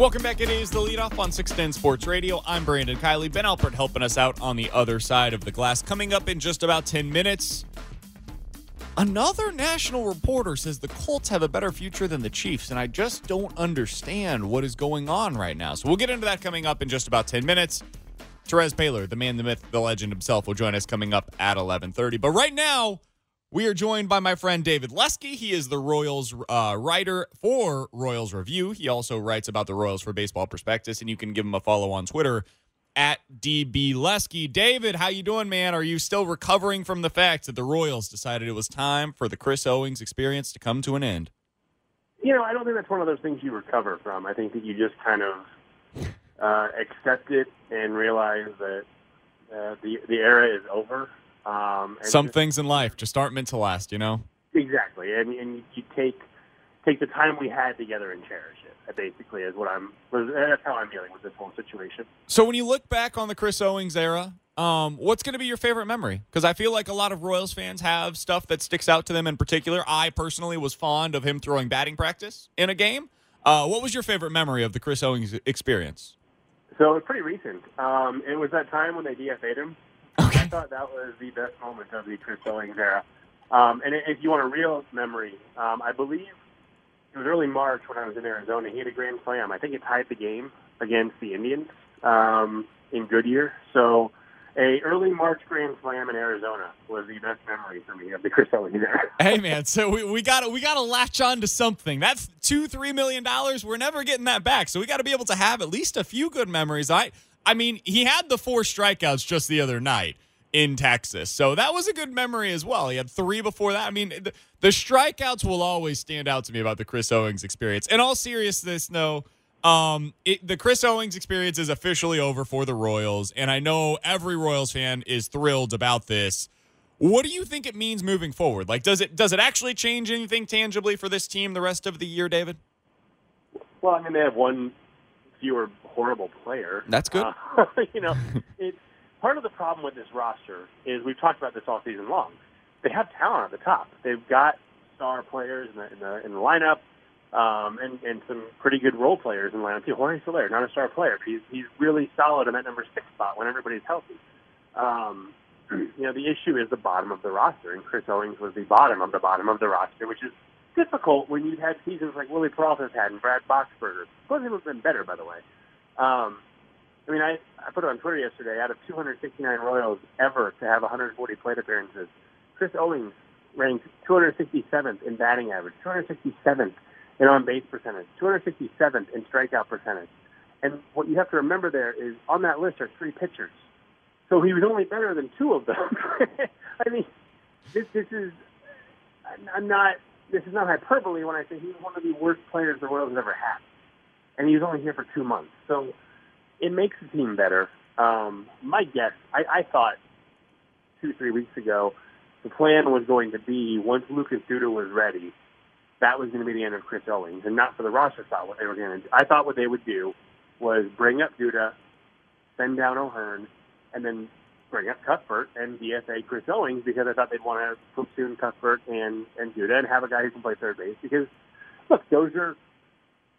Welcome back. It is the leadoff on 610 Sports Radio. I'm Brandon Kiley. Ben Alpert helping us out on the other side of the glass. Coming up in just about 10 minutes. Another national reporter says the Colts have a better future than the Chiefs, and I just don't understand what is going on right now. So we'll get into that coming up in just about 10 minutes. Terez Paylor, the man, the myth, the legend himself, will join us coming up at 11:30. But right now, we are joined by my friend David Lesky. He is the Royals uh, writer for Royals Review. He also writes about the Royals for Baseball Prospectus, and you can give him a follow on Twitter at DB Lesky. David, how you doing, man? Are you still recovering from the fact that the Royals decided it was time for the Chris Owings experience to come to an end? You know, I don't think that's one of those things you recover from. I think that you just kind of uh, accept it and realize that uh, the the era is over. Um, Some just- things in life just aren't meant to last, you know? exactly, and and you take take the time we had together and cherish it. Basically is what I'm. That's how I'm dealing with this whole situation. So when you look back on the Chris Owings era, um, what's going to be your favorite memory? Because I feel like a lot of Royals fans have stuff that sticks out to them in particular. I personally was fond of him throwing batting practice in a game. Uh, what was your favorite memory of the Chris Owings experience? So it was pretty recent. Um, it was that time when they DFA'd him. Thought that was the best moment of the Chris Owings era. Um, and if you want a real memory, um, I believe it was early March when I was in Arizona. He had a grand slam. I think it tied the game against the Indians um, in Goodyear. So a early March grand slam in Arizona was the best memory for me of the Chris Owings era. Hey man, so we, we got we got to latch on to something. That's two three million dollars. We're never getting that back. So we got to be able to have at least a few good memories. I I mean, he had the four strikeouts just the other night in Texas, so that was a good memory as well. He had three before that. I mean, the, the strikeouts will always stand out to me about the Chris Owings experience. In all seriousness, though. Um, it, the Chris Owings experience is officially over for the Royals, and I know every Royals fan is thrilled about this. What do you think it means moving forward? Like, does it does it actually change anything tangibly for this team the rest of the year, David? Well, I mean, they have one fewer horrible player. That's good. Uh, you know, it's part of the problem with this roster is we've talked about this all season long. They have talent at the top. They've got star players in the in the, in the lineup, um, and and some pretty good role players in the lineup too. Jorge Soler, not a star player, he's he's really solid in that number six spot when everybody's healthy. Um, you know, the issue is the bottom of the roster, and Chris Owings was the bottom of the bottom of the roster, which is difficult when you've had seasons like Wily Peralta's had and Brad Boxberger. Both of them have been better, by the way. Um, I mean, I, I put it on Twitter yesterday. Out of 269 Royals ever to have 140 plate appearances, Chris Owings ranked 267th in batting average, 267th in on base percentage, 267th in strikeout percentage. And what you have to remember there is on that list are three pitchers. So he was only better than two of them. I mean, this this is I'm- not this is not hyperbole when I say he's one of the worst players the Royals have ever had, and he was only here for two months. So it makes the team better. Um, my guess, I, I thought two three weeks ago, the plan was going to be once Lucas Duda was ready, that was going to be the end of Chris Owings, and not for the roster spot. What they were going to do, I thought what they would do was bring up Duda, send down O'Hearn, and then bring up Cuthbert and DFA Chris Owings because I thought they'd want to platoon Cuthbert and and Duda and have a guy who can play third base because look, Dozier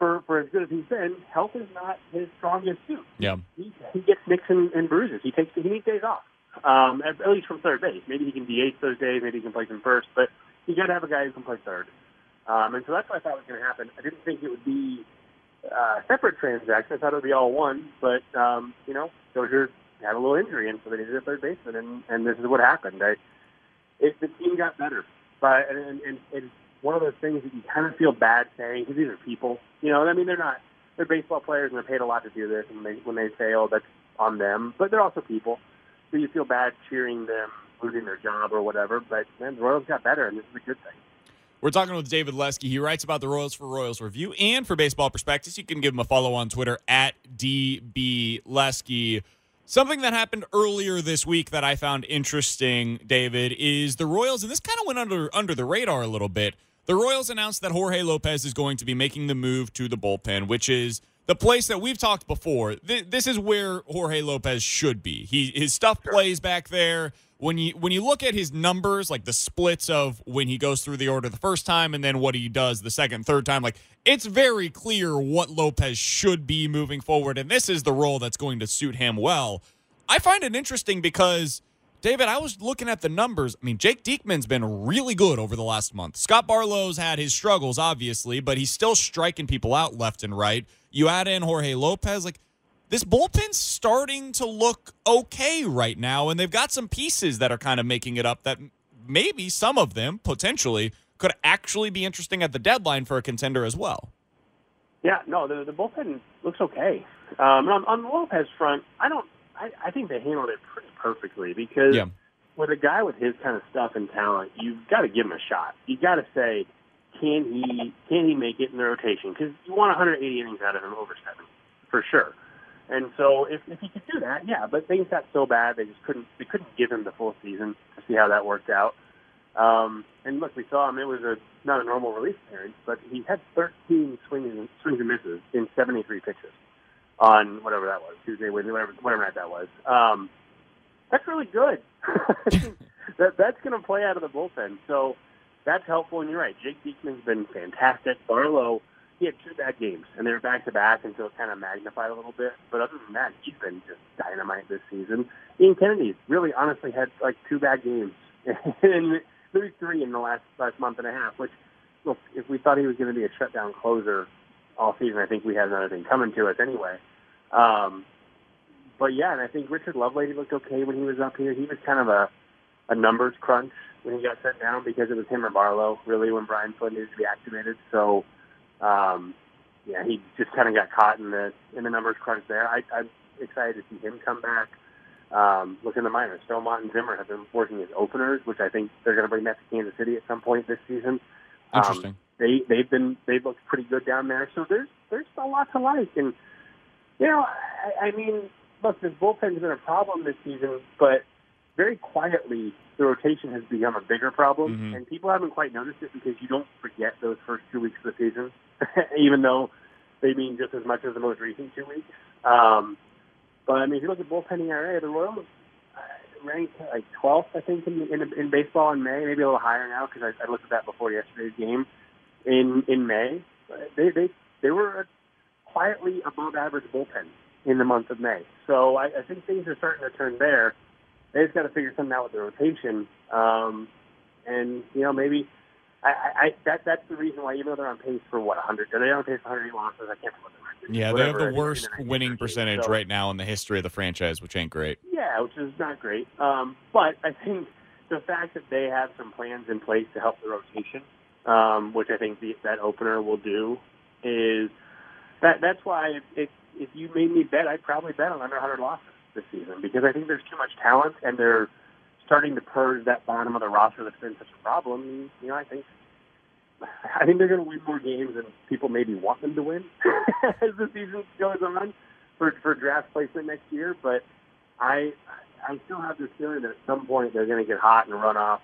for for as good as he's been, health is not his strongest suit. Yeah. He, he gets nicks and, and bruises. He takes he needs days off. Um, at, at least from third base. Maybe he can DH those days. Maybe he can play some first. But you got to have a guy who can play third. Um, and so that's what I thought was going to happen. I didn't think it would be uh, separate transactions. I thought it would be all one. But um, you know, Dozier had a little injury, and so they needed a third baseman, and, and this is what happened. I, it, the team got better, but and, and it's one of those things that you kind of feel bad saying because these are people. You know, I mean, they're not they're baseball players, and they're paid a lot to do this, and they, when they fail, oh, that's on them. But they're also people, so you feel bad cheering them losing their job or whatever. But man, the Royals got better, and this is a good thing. We're talking with David Lesky. He writes about the Royals for Royals Review and for Baseball Prospectus. You can give him a follow on Twitter at DB Lesky. Something that happened earlier this week that I found interesting, David, is the Royals, and this kind of went under under the radar a little bit. The Royals announced that Jorge Lopez is going to be making the move to the bullpen, which is the place that we've talked before. Th- this is where Jorge Lopez should be. He his stuff plays back there. When you when you look at his numbers, like the splits of when he goes through the order the first time and then what he does the second, third time, like it's very clear what Lopez should be moving forward, and this is the role that's going to suit him well. I find it interesting because David, I was looking at the numbers. I mean, Jake Diekman's been really good over the last month. Scott Barlow's had his struggles, obviously, but he's still striking people out left and right. You add in Jorge Lopez, like this bullpen's starting to look okay right now, and they've got some pieces that are kind of making it up that maybe some of them potentially could actually be interesting at the deadline for a contender as well. Yeah, no, the, the bullpen looks okay. Um, on, on the Lopez front, I don't. I, I think they handled it pretty perfectly because Yeah. with a guy with his kind of stuff and talent, you've got to give him a shot. You got to say, can he can he make it in the rotation? Because you want 180 innings out of him over seven, for sure. And so if, if he could do that, yeah. But things got so bad they just couldn't they couldn't give him the full season to see how that worked out. Um, and look, we saw him. It was a not a normal release appearance, but he had 13 swings and, swings and misses in 73 pitches on whatever that was Tuesday, Wednesday, whatever whatever night that was. Um, that's really good. that that's going to play out of the bullpen, so that's helpful. And you're right, Jake Diekman's been fantastic. Barlow, he had two bad games, and they were back to back, and so it kind of magnified a little bit. But other than that, he's been just dynamite this season. Ian Kennedy really, honestly, had like two bad games, and maybe three in the last last month and a half. Which, look, if we thought he was going to be a shutdown closer all season, I think we had another thing coming to us anyway. Um, but yeah, and I think Richard Lovelady looked okay when he was up here. He was kind of a, a numbers crunch when he got set down because it was him or Barlow, really, when Brian Flynn needed to be activated. So, um, yeah, he just kind of got caught in the in the numbers crunch there. I, I'm excited to see him come back. Um, look in the minors. Staumont and Zimmer have been working as openers, which I think they're going to bring that to Kansas City at some point this season. Interesting. Um, they they've been they've looked pretty good down there. So there's there's a lot to like, and you know, I, I mean, look, this bullpen's been a problem this season, but very quietly the rotation has become a bigger problem, Mhm. and people haven't quite noticed it because you don't forget those first two weeks of the season, even though they mean just as much as the most recent two weeks. Um, but I mean, if you look at bullpen ERA, the Royals uh, ranked like 12th, I think, in, in, in baseball in May, maybe a little higher now because I, I looked at that before yesterday's game. In in May, they they they were a quietly above average bullpen in the month of May. So I, I think things are starting to turn there. They just got to figure something out with the rotation, um, and you know maybe I, I, that that's the reason why even though they're on pace for what 100, they're on pace for 108 losses? I can't remember the record. Yeah, they have the worst winning percentage So- right now in the history of the franchise, which ain't great. yeah, which is not great. Um, but I think the fact that they have some plans in place to help the rotation, um, which I think the, that opener will do, is that that's why if, if if you made me bet, I'd probably bet on under 100 losses this season because I think there's too much talent and they're starting to purge that bottom of the roster that's been such a problem. You know, I think I think they're going to win more games than people maybe want them to win as the season goes on for for draft placement next year. But I I still have this feeling that at some point they're going to get hot and run off.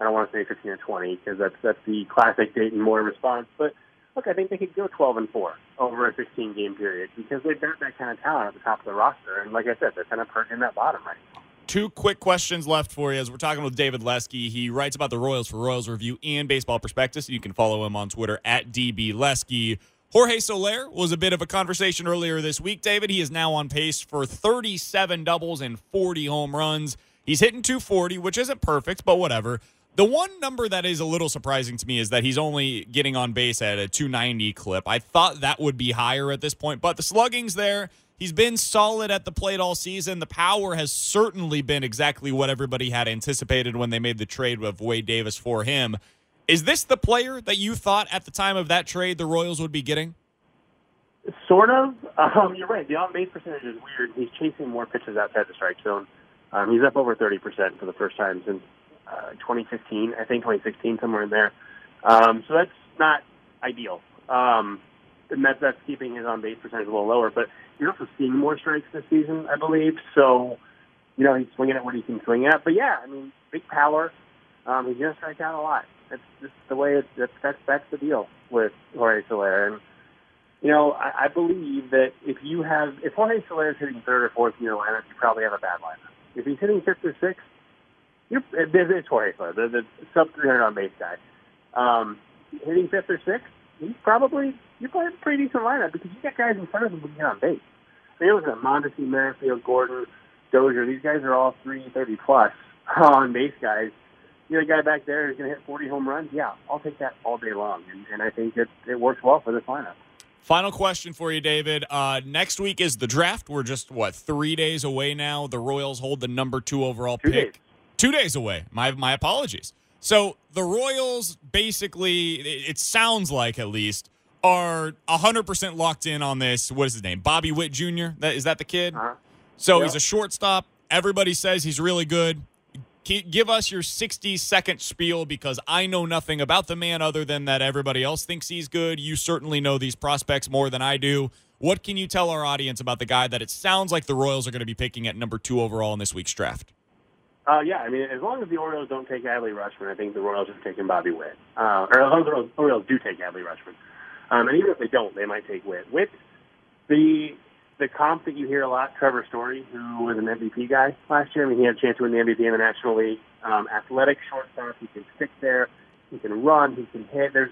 I don't want to say 15 or 20 because that's that's the classic Dayton Moore response. But look, I think they could go 12 and four over a 16 game period because they've got that kind of talent at the top of the roster. And like I said, they're kind of purging that bottom right now. Two quick questions left for you as we're talking with David Lesky. He writes about the Royals for Royals Review and Baseball Prospectus. You can follow him on Twitter at DB Lesky. Jorge Soler was a bit of a conversation earlier this week, David. He is now on pace for 37 doubles and 40 home runs. He's hitting 240, which isn't perfect, but whatever. The one number that is a little surprising to me is that he's only getting on base at a 290 clip. I thought that would be higher at this point, but the slugging's there. He's been solid at the plate all season. The power has certainly been exactly what everybody had anticipated when they made the trade of Wade Davis for him. Is this the player that you thought at the time of that trade the Royals would be getting? Sort of. Um, you're right. The on base percentage is weird. He's chasing more pitches outside the strike zone. Um, he's up over 30% for the first time since uh, 2015, I think 2016, somewhere in there. Um, so that's not ideal. Um, and that, that's keeping his on base percentage a little lower. But you're also seeing more strikes this season, I believe. So, you know, he's swinging at what he can swing at. But yeah, I mean, big power. Um, he's going to strike out a lot. That's just the way it's, that's, that's, that's the deal with Jorge Soler. And, you know, I, I believe that if you have, if Jorge Soler is hitting third or fourth in your lineup, you probably have a bad lineup. If he's hitting fifth or sixth, you're, it's Jorge Soler, the, the sub 300 on base guy. Um, hitting fifth or sixth, he's probably you're probably have a pretty decent lineup because you got guys in front of him who can get on base. I mean, you're looking at Mondesi, Merrifield, Gordon, Dozier. These guys are all 330 plus on base guys. You know, a guy back there who's going to hit 40 home runs. Yeah, I'll take that all day long, and, and I think it it works well for this lineup. Final question for you, David. Uh, next week is the draft. We're just what three days away now. The Royals hold the number two overall Two pick. days. Two days away. My my apologies. So the Royals basically, it sounds like at least, are hundred percent locked in on this. What is his name? Bobby Witt Jr. That is that the kid? Uh-huh. So Yep. he's a shortstop. Everybody says he's really good. Give us your 60 second spiel because I know nothing about the man other than that everybody else thinks he's good. You certainly know these prospects more than I do. What can you tell our audience about the guy that it sounds like the Royals are going to be picking at number two overall in this week's draft? Uh, yeah, I mean, as long as the Orioles don't take Adley Rutschman, I think the Royals are taking Bobby Witt. Uh, or as long as the Orioles- do take Adley Rutschman, um, and even if they don't, they might take Witt. Witt, the the comp that you hear a lot, Trevor Story, who was an MVP guy last year. I mean, he had a chance to win the MVP in the National League. Um, athletic shortstop, he can stick there, he can run, he can hit. There's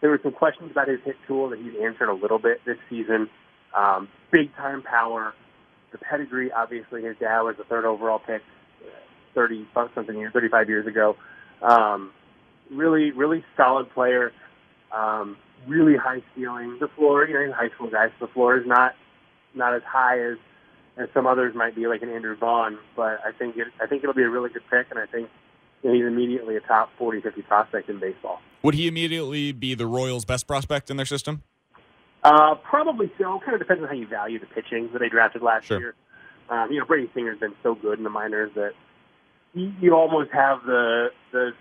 there were some questions about his hit tool that he's answered a little bit this season. Um, big time power, the pedigree. Obviously, his dad was the third overall pick, thirty something years, thirty five years ago. Um, really, really solid player. Um, really high ceiling. The floor, you know, he's high school guys, the floor is not not as high as as some others might be, like an Andrew Vaughn. But I think it, I think it'll be a really good pick, and I think you know, he's immediately a top 40, 50 prospect in baseball. Would he immediately be the Royals' best prospect in their system? Uh, probably so. Kind of depends on how you value the pitching that they drafted last Sure. year. Um, you know, Brady Singer's been so good in the minors that you, you almost have the the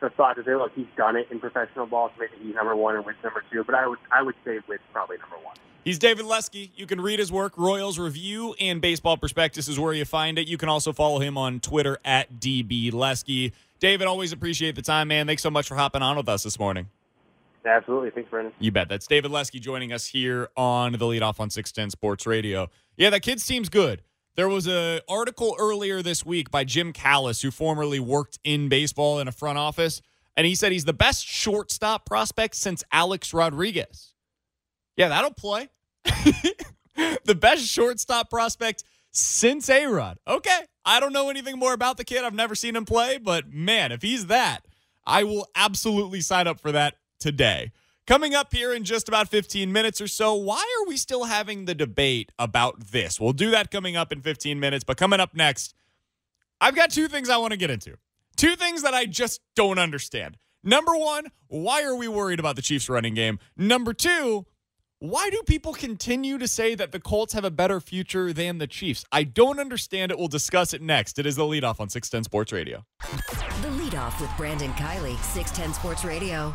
the thought to say, look, he's done it in professional ball, so maybe he's number one and Witt's number two. But I would I would say Witt's probably number one. He's David Lesky. You can read his work. Royals Review and Baseball Prospectus is where you find it. You can also follow him on Twitter at DB Lesky. David, always appreciate the time, man. Thanks so much for hopping on with us this morning. Absolutely, thanks, Brendan. You bet. That's David Lesky joining us here on the lead off on 610 Sports Radio. Yeah, that kid's team's good. There was a article earlier this week by Jim Callis, who formerly worked in baseball in a front office, and he said he's the best shortstop prospect since Alex Rodriguez. Yeah, that'll play. the best shortstop prospect since A Rod. Okay. I don't know anything more about the kid. I've never seen him play, but man, if he's that, I will absolutely sign up for that today. Coming up here in just about 15 minutes or so, why are we still having the debate about this? We'll do that coming up in 15 minutes, but coming up next, I've got two things I want to get into. Two things that I just don't understand. Number one, why are we worried about the Chiefs running game? Number two, why do people continue to say that the Colts have a better future than the Chiefs? I don't understand it. We'll discuss it next. It is the leadoff on 610 Sports Radio. The leadoff with Brandon Kiley, 610 Sports Radio.